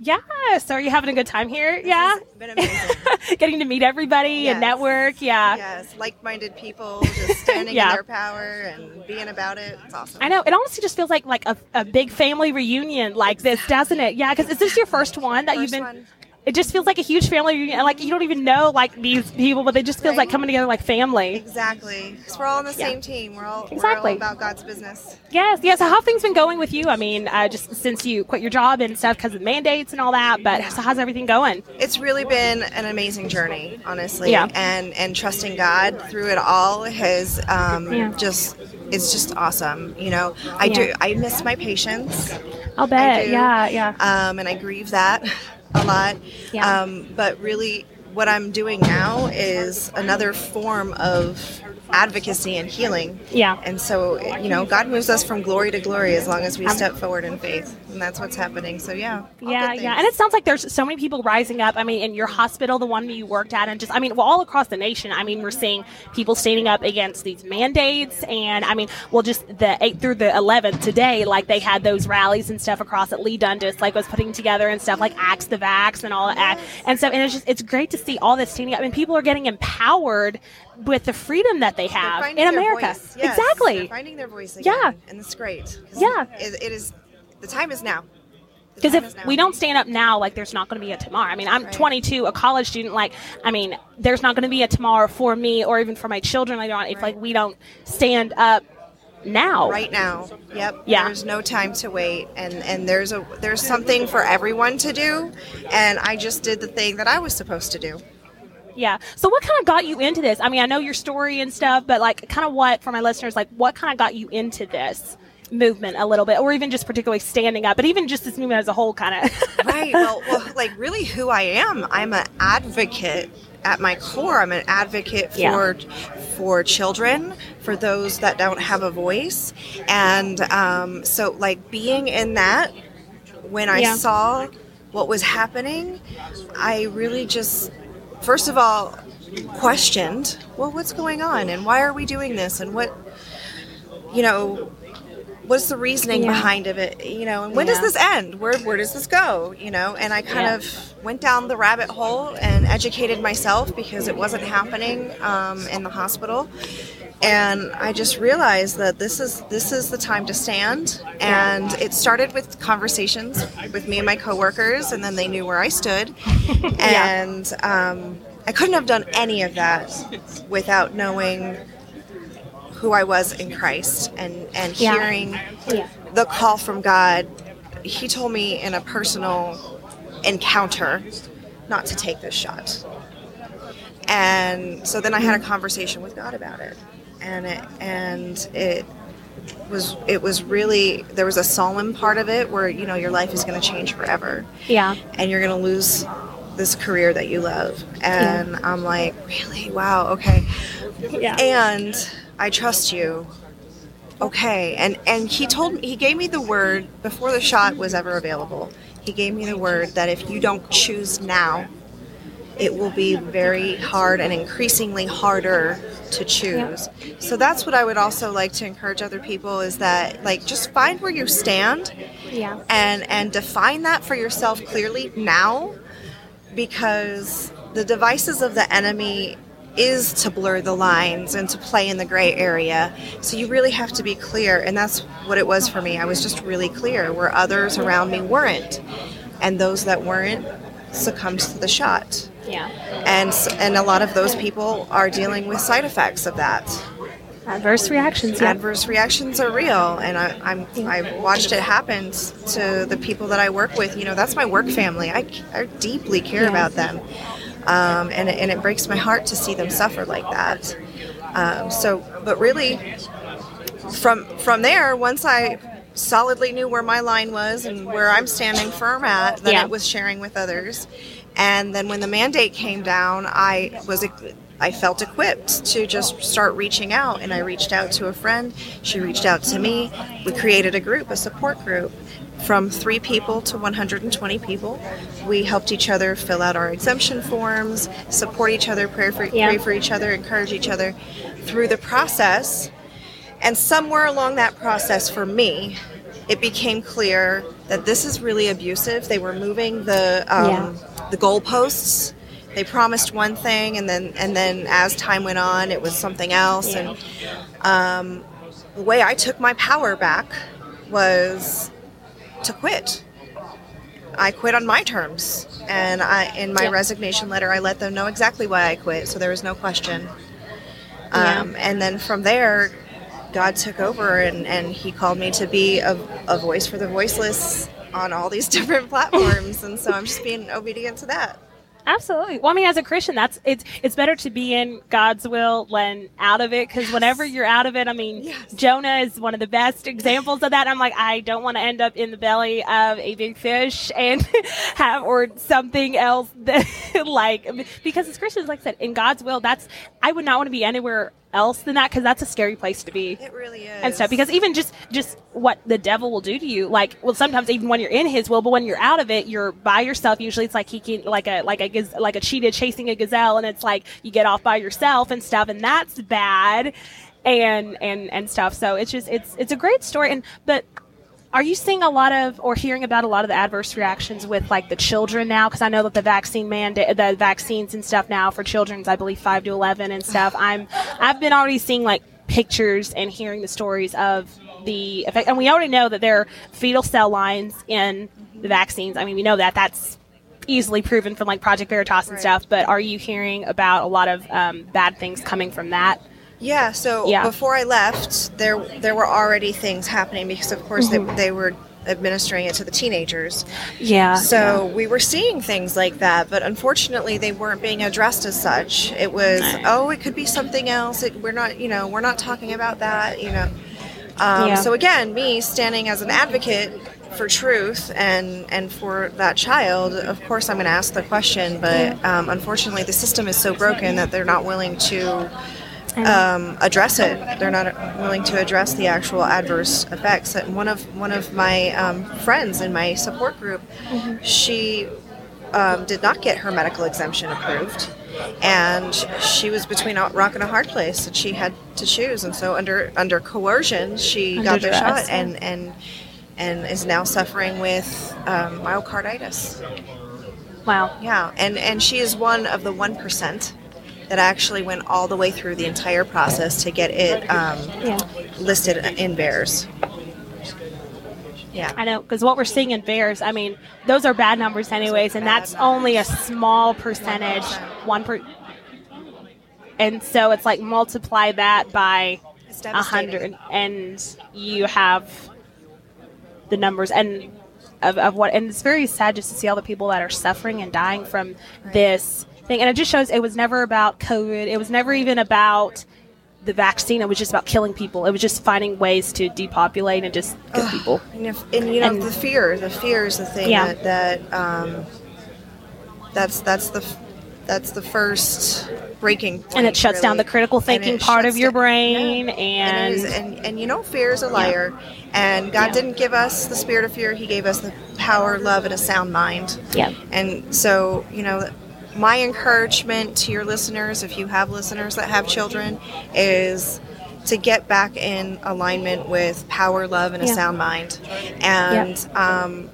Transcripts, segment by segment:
Yes. Are you having a good time here? yeah. Been amazing. Getting to meet everybody and network. Yeah. yes, like-minded people just standing Yeah. in their power and being about it. It's awesome. I know. It honestly just feels like like a, a big family reunion like this, doesn't it? Yeah. Because is this your first one that you've been? one. It just feels like a huge family reunion. and, Like you don't even know like these people, but it just feels like coming together like family. Exactly. Because we're all on the Yeah. same team. We're all, Exactly. we're all about God's business. Yes, yes. So how have things been going with you? I mean, uh, just since you quit your job and stuff because of mandates and all that. But so how's everything going? It's really been an amazing journey, honestly. Yeah. And and trusting God through it all has um, Yeah. just it's just awesome. You know, I Yeah. do I miss my patients, I'll bet. Yeah, yeah. um, and I grieve that a lot. Yeah. Um, but really, what I'm doing now is another form of advocacy and healing. Yeah. And so, you know, God moves us from glory to glory as long as we um, step forward in faith, and that's what's happening. So yeah. Yeah, yeah, and it sounds like there's so many people rising up. I mean, in your hospital, the one that you worked at, and just, I mean, well, all across the nation. I mean, we're seeing people standing up against these mandates, and I mean, well, just the 8th through the 11th today, like they had those rallies and stuff across at Leigh Dundas, like was putting together and stuff like Axe the Vax and all that. And so, and it's just, it's great to see all this standing up, and people are getting empowered with the freedom that they have in America. Yes, Exactly. They're finding their voice again. Yeah. And it's great. Yeah. It, it is, the time is now. Because if we don't stand up now, like there's not going to be a tomorrow. I mean, I'm Right. 22, a college student. Like, I mean, there's not going to be a tomorrow for me or even for my children later on if like we don't stand up now. right now. Yep. Yeah. There's no time to wait, and and there's a there's something for everyone to do, and I just did the thing that I was supposed to do. Yeah. So what kind of got you into this? I mean, I know your story and stuff, but like, kind of what for my listeners, like, what kind of got you into this movement a little bit, or even just particularly standing up, but even just this movement as a whole, kind of. Right. Well, well, like really, who I am. I'm an advocate at my core. I'm an advocate Yeah. for for children, for those that don't have a voice, and um, so like being in that when I Yeah. saw what was happening, I really just, first of all, questioned, well, what's going on, and why are we doing this, and what, you know, what's the reasoning Yeah. behind of it, you know, and when Yeah. does this end? Where where does this go? You know, and I kind Yeah. of went down the rabbit hole and educated myself because it wasn't happening um, in the hospital. And I just realized that this is this is the time to stand. And it started with conversations with me and my coworkers, and then they knew where I stood. and um, I couldn't have done any of that without knowing who I was in Christ and and Yeah. hearing Yeah. the call from God. He told me in a personal encounter not to take this shot. And so then I had a conversation with God about it. And it and it was it was really there was a solemn part of it where you know your life is going to change forever Yeah. and you're going to lose this career that you love. And I'm like, really? Wow, okay Yeah. and I trust you. Okay, and and he told me he gave me the word before the shot was ever available. He gave me the word that if you don't choose now, it will be very hard and increasingly harder to choose. So that's what I would also like to encourage other people is that like just find where you stand Yeah. and and define that for yourself clearly now because the devices of the enemy is to blur the lines and to play in the gray area so you really have to be clear and that's what it was for me i was just really clear where others around me weren't and those that weren't succumbed to the shot Yeah. and and a lot of those people are dealing with side effects of that Adverse reactions. Yeah. adverse reactions are real and I, I'm I watched it happen to the people that I work with you know that's my work family I, I deeply care Yeah. about them um, and, it, and it breaks my heart to see them suffer like that um, so but really from from there once I solidly knew where my line was and where I'm standing firm at then Yeah. it was sharing with others and then when the mandate came down I was I felt equipped to just start reaching out and I reached out to a friend she reached out to me we created a group a support group from three people to 120 people we helped each other fill out our exemption forms support each other pray for, Yeah. pray for each other encourage each other through the process and somewhere along that process for me, it became clear that this is really abusive. They were moving the um, Yeah. The goalposts. They promised one thing, and then and then as time went on, it was something else. Yeah. And um, the way I took my power back was to quit. I quit on my terms, and I in my Yeah. resignation letter, I let them know exactly why I quit, so there was no question. Yeah. Um, and then from there, God took over, and, and He called me to be a, a voice for the voiceless on all these different platforms, and so I'm just being obedient to that. Absolutely. Well, I mean, as a Christian, that's it's it's better to be in God's will than out of it because whenever you're out of it, I mean, Yes. Jonah is one of the best examples of that. I'm like, I don't want to end up in the belly of a big fish and have or something else that like because as Christians, like I said, in God's will, that's I would not want to be anywhere else than that because that's a scary place to be It really is. and stuff because even just just what the devil will do to you like well sometimes even when you're in his will but when you're out of it you're by yourself usually it's like he can like a like a gaz- like a cheetah chasing a gazelle and it's like you get off by yourself and stuff and that's bad and and and stuff so it's just it's it's a great story and but are you seeing a lot of or hearing about a lot of the adverse reactions with like the children now? Because i know that the vaccine mandate the vaccines and stuff now for children's i believe 5 to 11 and stuff. I'm i've been already seeing like pictures and hearing the stories of the effect and we already know that there are fetal cell lines in the vaccines. I mean we know that. That's easily proven from like project veritas and Right. stuff but are you hearing about a lot of um, bad things coming from that Yeah, so Yeah. before I left, there there were already things happening because, of course, Mm-hmm. they, they were administering it to the teenagers. yeah So we were seeing things like that, but unfortunately, they weren't being addressed as such. It was, Right. oh, it could be something else. It, we're not, you know, we're not talking about that. You know. Um, Yeah. So again, me standing as an advocate for truth and and for that child, of course, I'm going to ask the question. But um, unfortunately, the system is so broken that they're not willing to um, address it. They're not willing to address the actual adverse effects. And one of one of my um, friends in my support group, she um, did not get her medical exemption approved, and she was between a rock and a hard place, and she had to choose. And so, under under coercion, she Under got the shot, and and and is now suffering with um, myocarditis. wow Yeah, and and she is one of the one percent that actually went all the way through the entire process to get it um, yeah listed in VAERS. Yeah, I know because what we're seeing in VAERS, I mean, those are bad numbers anyways, and that's only a small percentage, one per. And so it's like multiply that by a hundred, and you have the numbers and of, of what. And it's very sad just to see all the people that are suffering and dying from this thing. And it just shows it was never about COVID. It was never even about the vaccine. It was just about killing people. It was just finding ways to depopulate and just kill people. and, if, and you know And- the fear, the fear is the thing Yeah. that, that um, that's that's the that's the first breaking point. and it shuts down the critical thinking part of your brain yeah. and, and, is, and and you know fear is a liar and god Yeah. didn't give us the spirit of fear he gave us the power love and a sound mind yeah and so you know my encouragement to your listeners if you have listeners that have children is to get back in alignment with power love and a Yeah. sound mind. And um,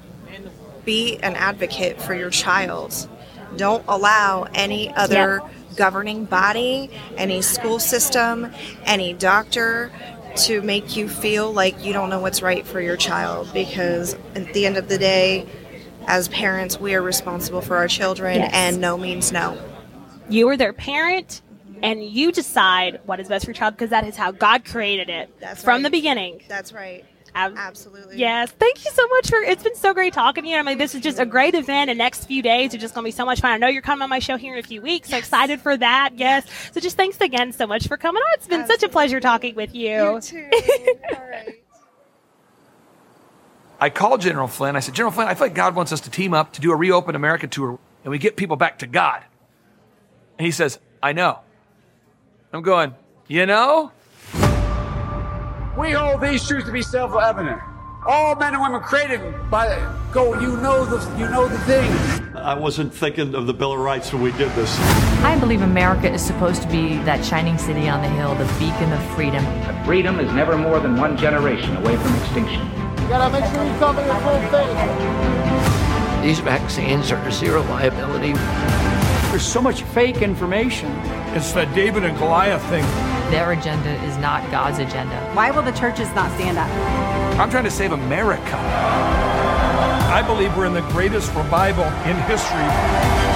be an advocate for your child. Don't allow any other governing body any school system any doctor to make you feel like you don't know what's right for your child. Because at the end of the day as parents we are responsible for our children Yes. and no means no. You are their parent and you decide what is best for your child because that is how god created it That's from right. the beginning. That's right. Ab- absolutely. yes. Thank you so much for it's been so great talking to you. I mean this is just a great event. And next few days are just going to be so much fun. I know you're coming on my show here in a few weeks so excited for that. Yes. So just thanks again so much for coming on. It's been such a pleasure talking with you, you too. All right I called General Flynn. I said, General Flynn, I feel like God wants us to team up to do a ReAwaken America tour and we get people back to God. And he says, I know. I'm going, you know? We hold these truths to be self-evident. All men and women created by go. You know the you know the thing. I wasn't thinking of the Bill of Rights when we did this. I believe America is supposed to be that shining city on the hill, the beacon of freedom. Freedom is never more than one generation away from extinction. You gotta make sure you cover your full face. These vaccines are zero liability. There's so much fake information. It's the David and Goliath thing. Their agenda is not God's agenda. Why will the churches not stand up? I'm trying to save America. I believe we're in the greatest revival in history.